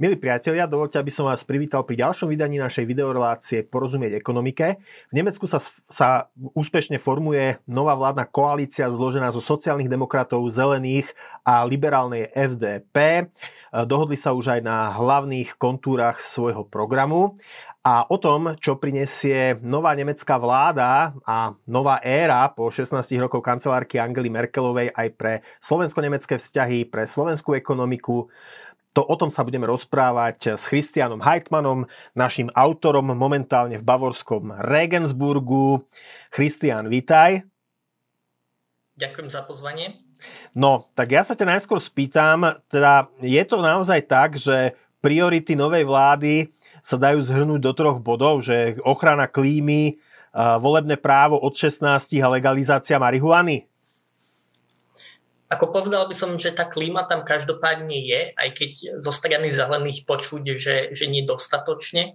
Milí priatelia, dovolte, aby som vás privítal pri ďalšom vydaní našej videorelácie Porozumieť ekonomike. V Nemecku sa, sa úspešne formuje nová vládna koalícia zložená zo sociálnych demokratov, zelených a liberálnej FDP. Dohodli sa už aj na hlavných kontúrach svojho programu. A o tom, čo prinesie nová nemecká vláda a nová éra po 16 rokov kancelárky Angely Merkelovej aj pre slovensko-nemecké vzťahy, pre slovenskú ekonomiku, to o tom sa budeme rozprávať s Christianom Heitmanom, našim autorom momentálne v bavorskom Regensburgu. Christian, vítaj. Ďakujem za pozvanie. No, tak ja sa ťa najskôr spýtam, teda je to naozaj tak, že priority novej vlády sa dajú zhrnúť do troch bodov, že ochrana klímy, volebné právo od 16 a legalizácia marihuany? Ako povedal by som, že tá klíma tam každopádne je, aj keď zo strany zelených počuť, že, že nie dostatočne.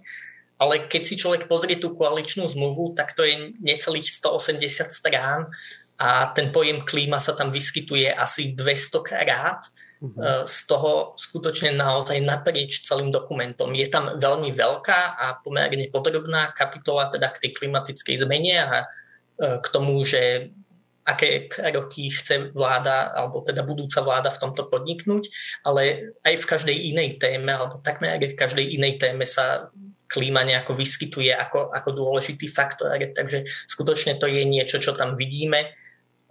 Ale keď si človek pozrie tú koaličnú zmluvu, tak to je necelých 180 strán a ten pojem klíma sa tam vyskytuje asi 200 krát. Uh-huh. Z toho skutočne naozaj naprieč celým dokumentom. Je tam veľmi veľká a pomerne podrobná kapitola teda k tej klimatickej zmene a e, k tomu, že aké kroky chce vláda, alebo teda budúca vláda v tomto podniknúť, ale aj v každej inej téme, alebo takmer aj v každej inej téme sa klíma nejako vyskytuje ako, ako dôležitý faktor, takže skutočne to je niečo, čo tam vidíme.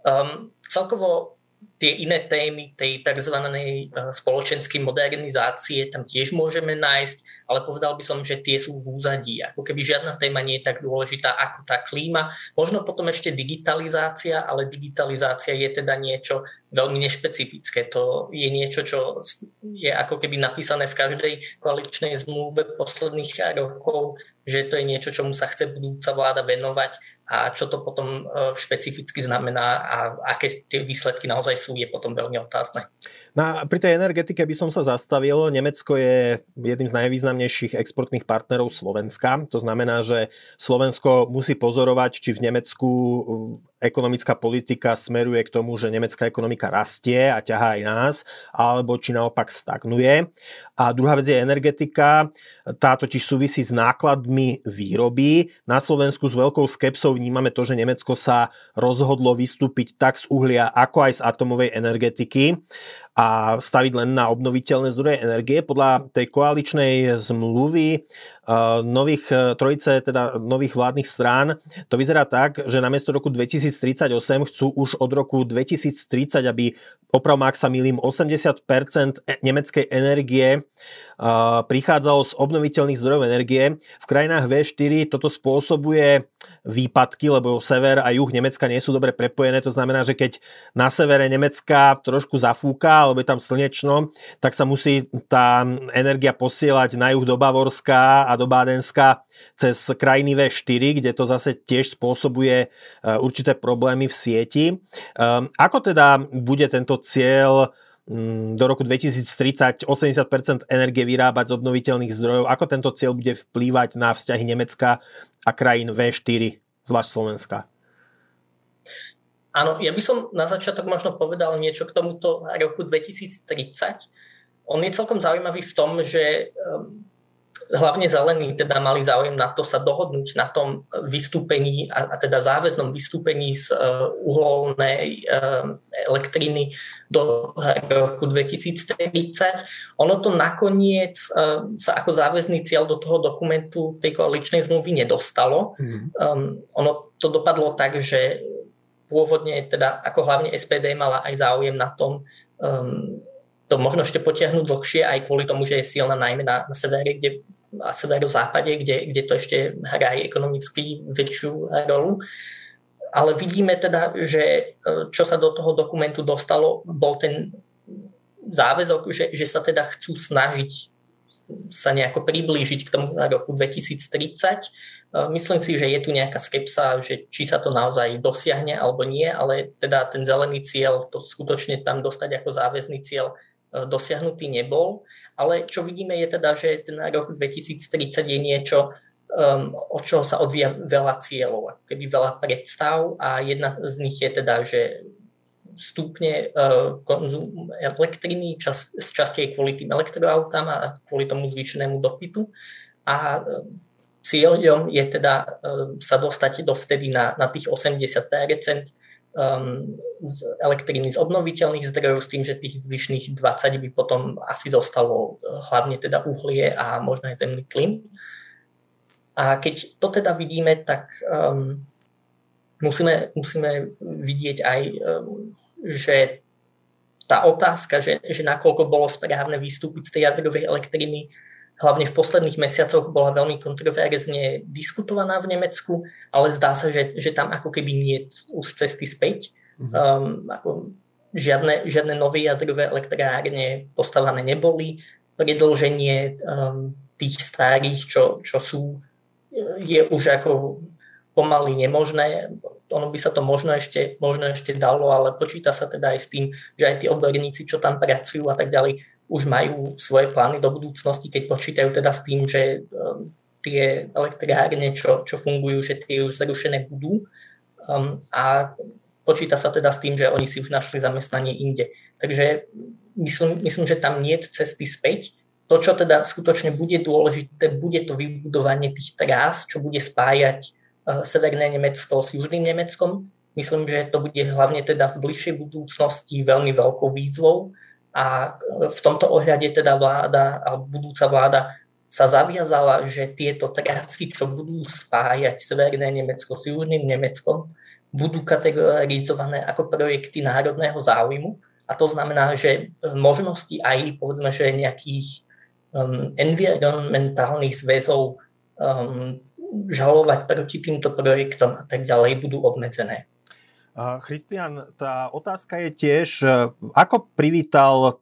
Um, celkovo tie iné témy tej tzv. Eh, spoločenskej modernizácie tam tiež môžeme nájsť, ale povedal by som, že tie sú v úzadí. Ako keby žiadna téma nie je tak dôležitá ako tá klíma. Možno potom ešte digitalizácia, ale digitalizácia je teda niečo veľmi nešpecifické. To je niečo, čo je ako keby napísané v každej koaličnej zmluve posledných rokov, že to je niečo, čomu sa chce budúca vláda venovať a čo to potom e, špecificky znamená a aké tie výsledky naozaj sú, je potom veľmi otázne. No, pri tej energetike by som sa zastavil. Nemecko je jedným z najvýznamnejších exportných partnerov Slovenska. To znamená, že Slovensko musí pozorovať, či v Nemecku ekonomická politika smeruje k tomu, že nemecká ekonomika rastie a ťahá aj nás, alebo či naopak stagnuje. A druhá vec je energetika. Tá totiž súvisí s nákladmi výroby. Na Slovensku s veľkou skepsou vnímame to, že Nemecko sa rozhodlo vystúpiť tak z uhlia, ako aj z atomovej energetiky a staviť len na obnoviteľné zdroje energie. Podľa tej koaličnej zmluvy uh, nových uh, trojice, teda nových vládnych strán, to vyzerá tak, že namiesto roku 2038 chcú už od roku 2030, aby opravom, ak sa milím, 80% e, nemeckej energie prichádzalo z obnoviteľných zdrojov energie. V krajinách V4 toto spôsobuje výpadky, lebo sever a juh Nemecka nie sú dobre prepojené. To znamená, že keď na severe Nemecka trošku zafúka, alebo je tam slnečno, tak sa musí tá energia posielať na juh do Bavorska a do Bádenska cez krajiny V4, kde to zase tiež spôsobuje e, určité problémy v sieti. Ehm, ako teda bude tento cieľ do roku 2030 80% energie vyrábať z obnoviteľných zdrojov. Ako tento cieľ bude vplývať na vzťahy Nemecka a krajín V4, zvlášť Slovenska? Áno, ja by som na začiatok možno povedal niečo k tomuto roku 2030. On je celkom zaujímavý v tom, že um, hlavne zelení teda mali záujem na to sa dohodnúť na tom vystúpení a, a teda záväznom vystúpení z uh, uholnej uh, elektriny do roku 2030. Ono to nakoniec uh, sa ako záväzný cieľ do toho dokumentu tej koaličnej zmluvy nedostalo. Mm. Um, ono to dopadlo tak, že pôvodne teda ako hlavne SPD mala aj záujem na tom um, to možno ešte potiahnuť dlhšie aj kvôli tomu, že je silná najmä na, na severe, kde a severozápade, kde, kde to ešte hrá ekonomicky väčšiu rolu. Ale vidíme teda, že e, čo sa do toho dokumentu dostalo, bol ten záväzok, že, že sa teda chcú snažiť sa nejako priblížiť k tomu roku 2030. E, myslím si, že je tu nejaká skepsa, že či sa to naozaj dosiahne alebo nie, ale teda ten zelený cieľ, to skutočne tam dostať ako záväzný cieľ dosiahnutý nebol. Ale čo vidíme je teda, že ten rok 2030 je niečo, um, od čoho sa odvíja veľa cieľov, keby veľa predstav a jedna z nich je teda, že stúpne konzum elektriny, čas, z časti aj kvôli tým elektroautám a kvôli tomu zvýšenému dopytu. A cieľom je teda sa dostať dovtedy na, na tých 80 um, z elektriny z obnoviteľných zdrojov s tým, že tých zvyšných 20 by potom asi zostalo uh, hlavne teda uhlie a možno aj zemný plyn. A keď to teda vidíme, tak um, musíme, musíme vidieť aj, um, že tá otázka, že, že nakoľko bolo správne vystúpiť z tej jadrovej elektriny, hlavne v posledných mesiacoch bola veľmi kontroverzne diskutovaná v Nemecku, ale zdá sa, že, že tam ako keby nie už cesty späť. Mm-hmm. Um, ako žiadne, žiadne nové jadrové elektrárne postavané neboli. Predlženie um, tých starých, čo, čo sú, je už ako pomaly nemožné. Ono by sa to možno ešte, možno ešte dalo, ale počíta sa teda aj s tým, že aj tí odborníci, čo tam pracujú a tak ďalej, už majú svoje plány do budúcnosti, keď počítajú teda s tým, že um, tie elektrárne, čo, čo fungujú, že tie už zrušené budú. Um, a počíta sa teda s tým, že oni si už našli zamestnanie inde. Takže myslím, myslím že tam nie je cesty späť. To, čo teda skutočne bude dôležité, bude to vybudovanie tých trás, čo bude spájať uh, Severné Nemecko s Južným Nemeckom. Myslím, že to bude hlavne teda v bližšej budúcnosti veľmi veľkou výzvou a v tomto ohľade teda vláda, alebo budúca vláda sa zaviazala, že tieto trasy, čo budú spájať Severné Nemecko s Južným Nemeckom, budú kategorizované ako projekty národného záujmu. A to znamená, že možnosti aj povedzme, že nejakých um, environmentálnych zväzov um, žalovať proti týmto projektom a tak ďalej budú obmedzené. Christian, tá otázka je tiež, e, ako privítal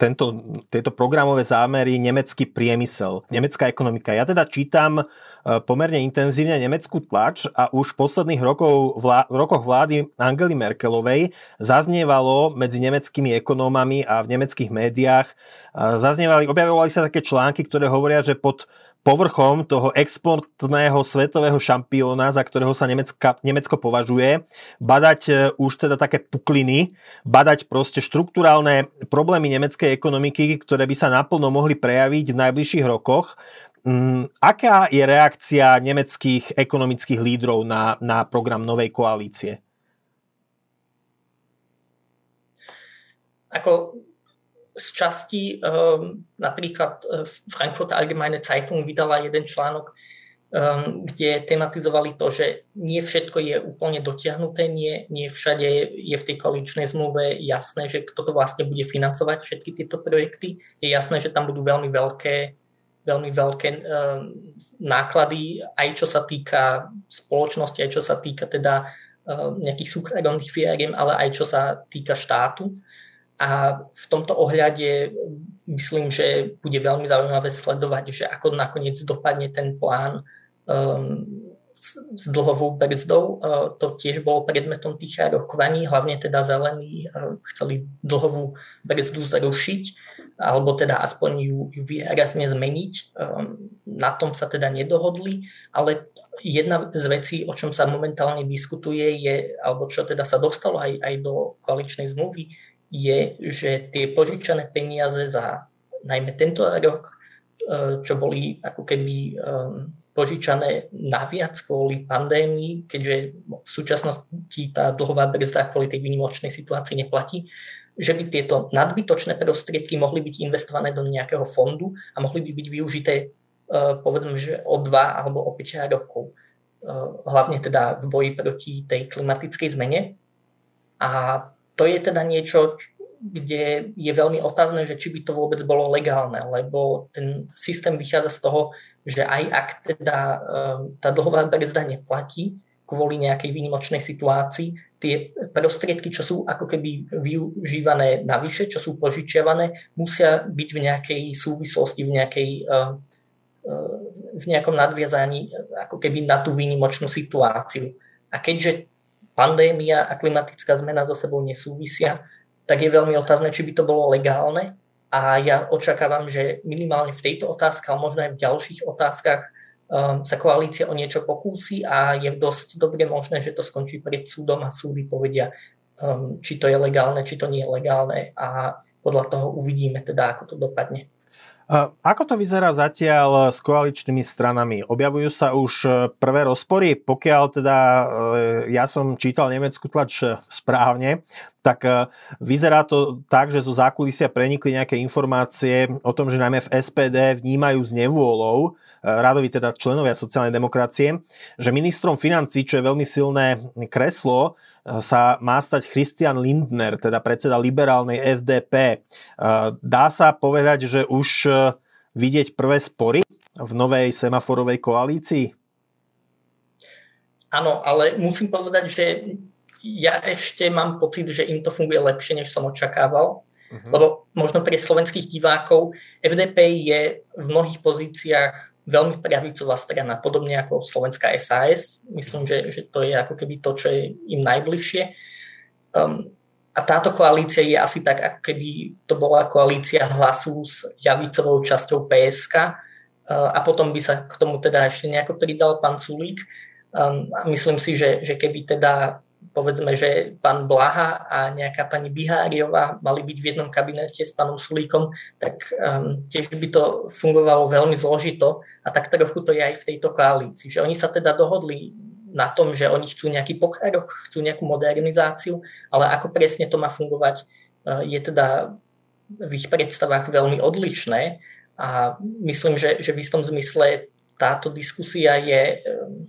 tento, tieto programové zámery nemecký priemysel, nemecká ekonomika. Ja teda čítam e, pomerne intenzívne nemeckú tlač a už v posledných rokov, vlá, rokoch vlády Angely Merkelovej zaznievalo medzi nemeckými ekonómami a v nemeckých médiách, e, zaznievali, objavovali sa také články, ktoré hovoria, že pod povrchom toho exportného svetového šampióna, za ktorého sa Nemecka, Nemecko považuje, badať e, už teda také pukliny, badať proste štruktúrálne problémy nemeckej ekonomiky, ktoré by sa naplno mohli prejaviť v najbližších rokoch. Mm, aká je reakcia nemeckých ekonomických lídrov na, na program novej koalície? Ako z časti um, napríklad e, Frankfurt Allgemeine Zeitung vydala jeden článok, um, kde tematizovali to, že nie všetko je úplne dotiahnuté, nie, nie všade je v tej koaličnej zmluve jasné, že kto to vlastne bude financovať, všetky tieto projekty. Je jasné, že tam budú veľmi veľké veľmi veľké um, náklady, aj čo sa týka spoločnosti, aj čo sa týka teda nejakých súkromných firiem, ale aj čo sa týka štátu. A v tomto ohľade myslím, že bude veľmi zaujímavé sledovať, že ako nakoniec dopadne ten plán um, s, s dlhovou brzdou. Uh, to tiež bolo predmetom tých rokovaní, hlavne teda zelení uh, chceli dlhovú brzdu zrušiť, alebo teda aspoň ju, ju výrazne zmeniť. Um, na tom sa teda nedohodli, ale jedna z vecí, o čom sa momentálne diskutuje, je, alebo čo teda sa dostalo aj, aj do koaličnej zmluvy, je, že tie požičané peniaze za najmä tento rok, e, čo boli ako keby um, požičané naviac kvôli pandémii, keďže v súčasnosti tá dlhová brzda kvôli tej výnimočnej situácii neplatí, že by tieto nadbytočné prostriedky mohli byť investované do nejakého fondu a mohli by byť využité e, povedzme, že o dva alebo o 5 rokov. E, hlavne teda v boji proti tej klimatickej zmene. A to je teda niečo, kde je veľmi otázne, že či by to vôbec bolo legálne, lebo ten systém vychádza z toho, že aj ak teda ehm, tá dlhová brzda neplatí kvôli nejakej výnimočnej situácii, tie prostriedky, čo sú ako keby využívané navyše, čo sú požičiavané, musia byť v nejakej súvislosti, v nejakej ehm, ehm, v nejakom nadviazaní ako keby na tú výnimočnú situáciu. A keďže pandémia a klimatická zmena so sebou nesúvisia, tak je veľmi otázne, či by to bolo legálne. A ja očakávam, že minimálne v tejto otázke, ale možno aj v ďalších otázkach um, sa koalícia o niečo pokúsi a je dosť dobre možné, že to skončí pred súdom a súdy povedia, um, či to je legálne, či to nie je legálne a podľa toho uvidíme teda, ako to dopadne. Ako to vyzerá zatiaľ s koaličnými stranami? Objavujú sa už e, prvé rozpory? Pokiaľ teda e, ja som čítal nemeckú tlač správne, tak e, vyzerá to tak, že zo zákulisia prenikli nejaké informácie o tom, že najmä v SPD vnímajú s nevôľou, radovi teda členovia sociálnej demokracie, že ministrom financí, čo je veľmi silné kreslo, sa má stať Christian Lindner, teda predseda liberálnej FDP. Dá sa povedať, že už vidieť prvé spory v novej semaforovej koalícii? Áno, ale musím povedať, že ja ešte mám pocit, že im to funguje lepšie, než som očakával. Uh-huh. Lebo možno pre slovenských divákov FDP je v mnohých pozíciách veľmi pravicová strana, podobne ako slovenská SAS. Myslím, že, že to je ako keby to, čo je im najbližšie. Um, a táto koalícia je asi tak, ako keby to bola koalícia hlasu s javicovou časťou PSK uh, a potom by sa k tomu teda ešte nejako pridal pán Sulík. Um, a myslím si, že, že keby teda povedzme, že pán Blaha a nejaká pani Biháriová mali byť v jednom kabinete s pánom Sulíkom, tak um, tiež by to fungovalo veľmi zložito a tak trochu to je aj v tejto koalícii, že oni sa teda dohodli na tom, že oni chcú nejaký pokrok, chcú nejakú modernizáciu, ale ako presne to má fungovať, uh, je teda v ich predstavách veľmi odlišné a myslím, že, že v istom zmysle táto diskusia je um,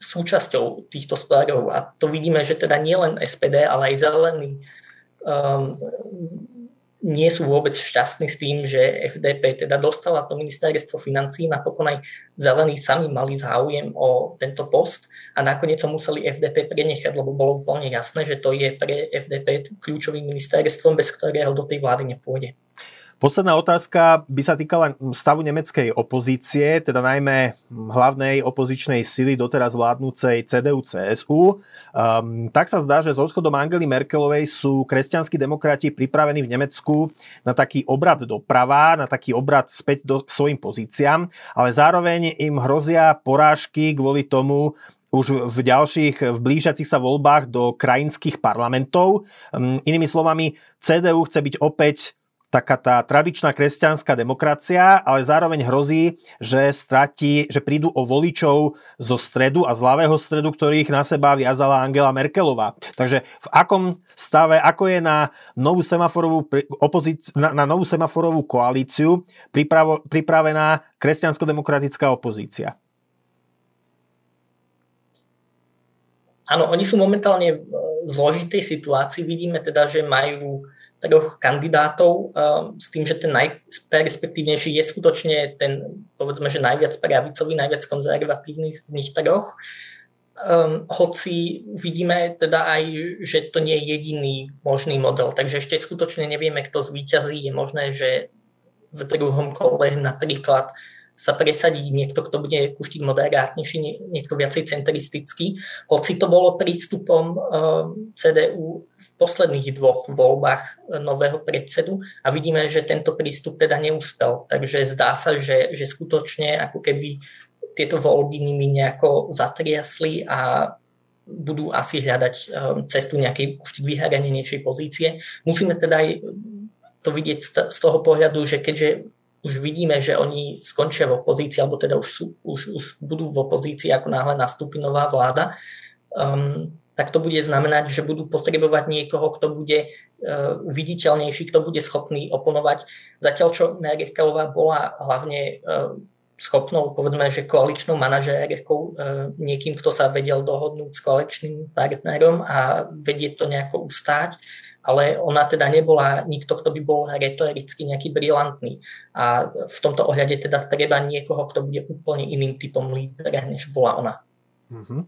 súčasťou týchto sporov a to vidíme, že teda nielen SPD, ale aj zelení um, nie sú vôbec šťastní s tým, že FDP teda dostala to ministerstvo financí, napokon aj zelení sami mali záujem o tento post a nakoniec ho museli FDP prenechať, lebo bolo úplne jasné, že to je pre FDP kľúčovým ministerstvom, bez ktorého do tej vlády nepôjde. Posledná otázka by sa týkala stavu nemeckej opozície, teda najmä hlavnej opozičnej sily doteraz vládnúcej CDU-CSU. Um, ehm, tak sa zdá, že s odchodom Angely Merkelovej sú kresťanskí demokrati pripravení v Nemecku na taký obrad doprava, na taký obrad späť do svojim pozíciám, ale zároveň im hrozia porážky kvôli tomu, už v ďalších, v blížiacich sa voľbách do krajinských parlamentov. Um, inými slovami, CDU chce byť opäť taká tá tradičná kresťanská demokracia, ale zároveň hrozí, že stratí, že prídu o voličov zo stredu a z ľavého stredu, ktorých na seba viazala Angela Merkelová. Takže v akom stave, ako je na novú semaforovú, opozíci- na, na novú semaforovú koalíciu pripravo, pripravená kresťansko-demokratická opozícia? Áno, oni sú momentálne v zložitej situácii. Vidíme teda, že majú troch kandidátov um, s tým, že ten najperspektívnejší je skutočne ten, povedzme, že najviac pravicový, najviac konzervatívny z nich troch. Um, hoci vidíme teda aj, že to nie je jediný možný model, takže ešte skutočne nevieme, kto zvíťazí. Je možné, že v druhom kole napríklad sa presadí niekto, kto bude kuštiť moderátnejší, niekto viacej centristický. Hoci to bolo prístupom eh, CDU v posledných dvoch voľbách eh, nového predsedu a vidíme, že tento prístup teda neúspel. Takže zdá sa, že, že skutočne ako keby tieto voľby nimi nejako zatriasli a budú asi hľadať eh, cestu nejakej už vyhranenejšej pozície. Musíme teda aj to vidieť z toho pohľadu, že keďže už vidíme, že oni skončia v opozícii, alebo teda už, sú, už, už budú v opozícii, ako náhle nastúpi nová vláda, um, tak to bude znamenať, že budú potrebovať niekoho, kto bude uh, viditeľnejší, kto bude schopný oponovať. Zatiaľ, čo Merkelová bola hlavne uh, schopnou, povedzme, že koaličnou manažérkou, uh, niekým, kto sa vedel dohodnúť s koaličným partnerom a vedieť to nejako ustáť, ale ona teda nebola nikto, kto by bol retoricky nejaký brilantný. A v tomto ohľade teda treba niekoho, kto bude úplne iným typom lídera, než bola ona. Mm-hmm.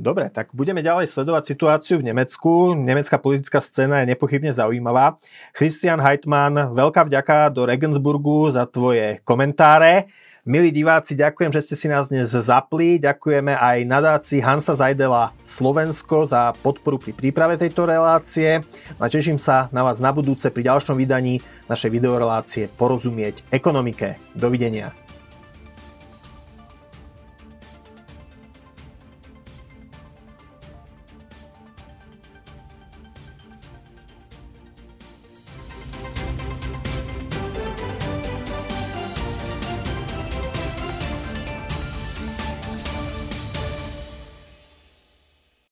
Dobre, tak budeme ďalej sledovať situáciu v Nemecku. Nemecká politická scéna je nepochybne zaujímavá. Christian Heitmann, veľká vďaka do Regensburgu za tvoje komentáre. Milí diváci, ďakujem, že ste si nás dnes zapli. Ďakujeme aj nadácii Hansa Zajdela Slovensko za podporu pri príprave tejto relácie. A teším sa na vás na budúce pri ďalšom vydaní našej videorelácie Porozumieť ekonomike. Dovidenia.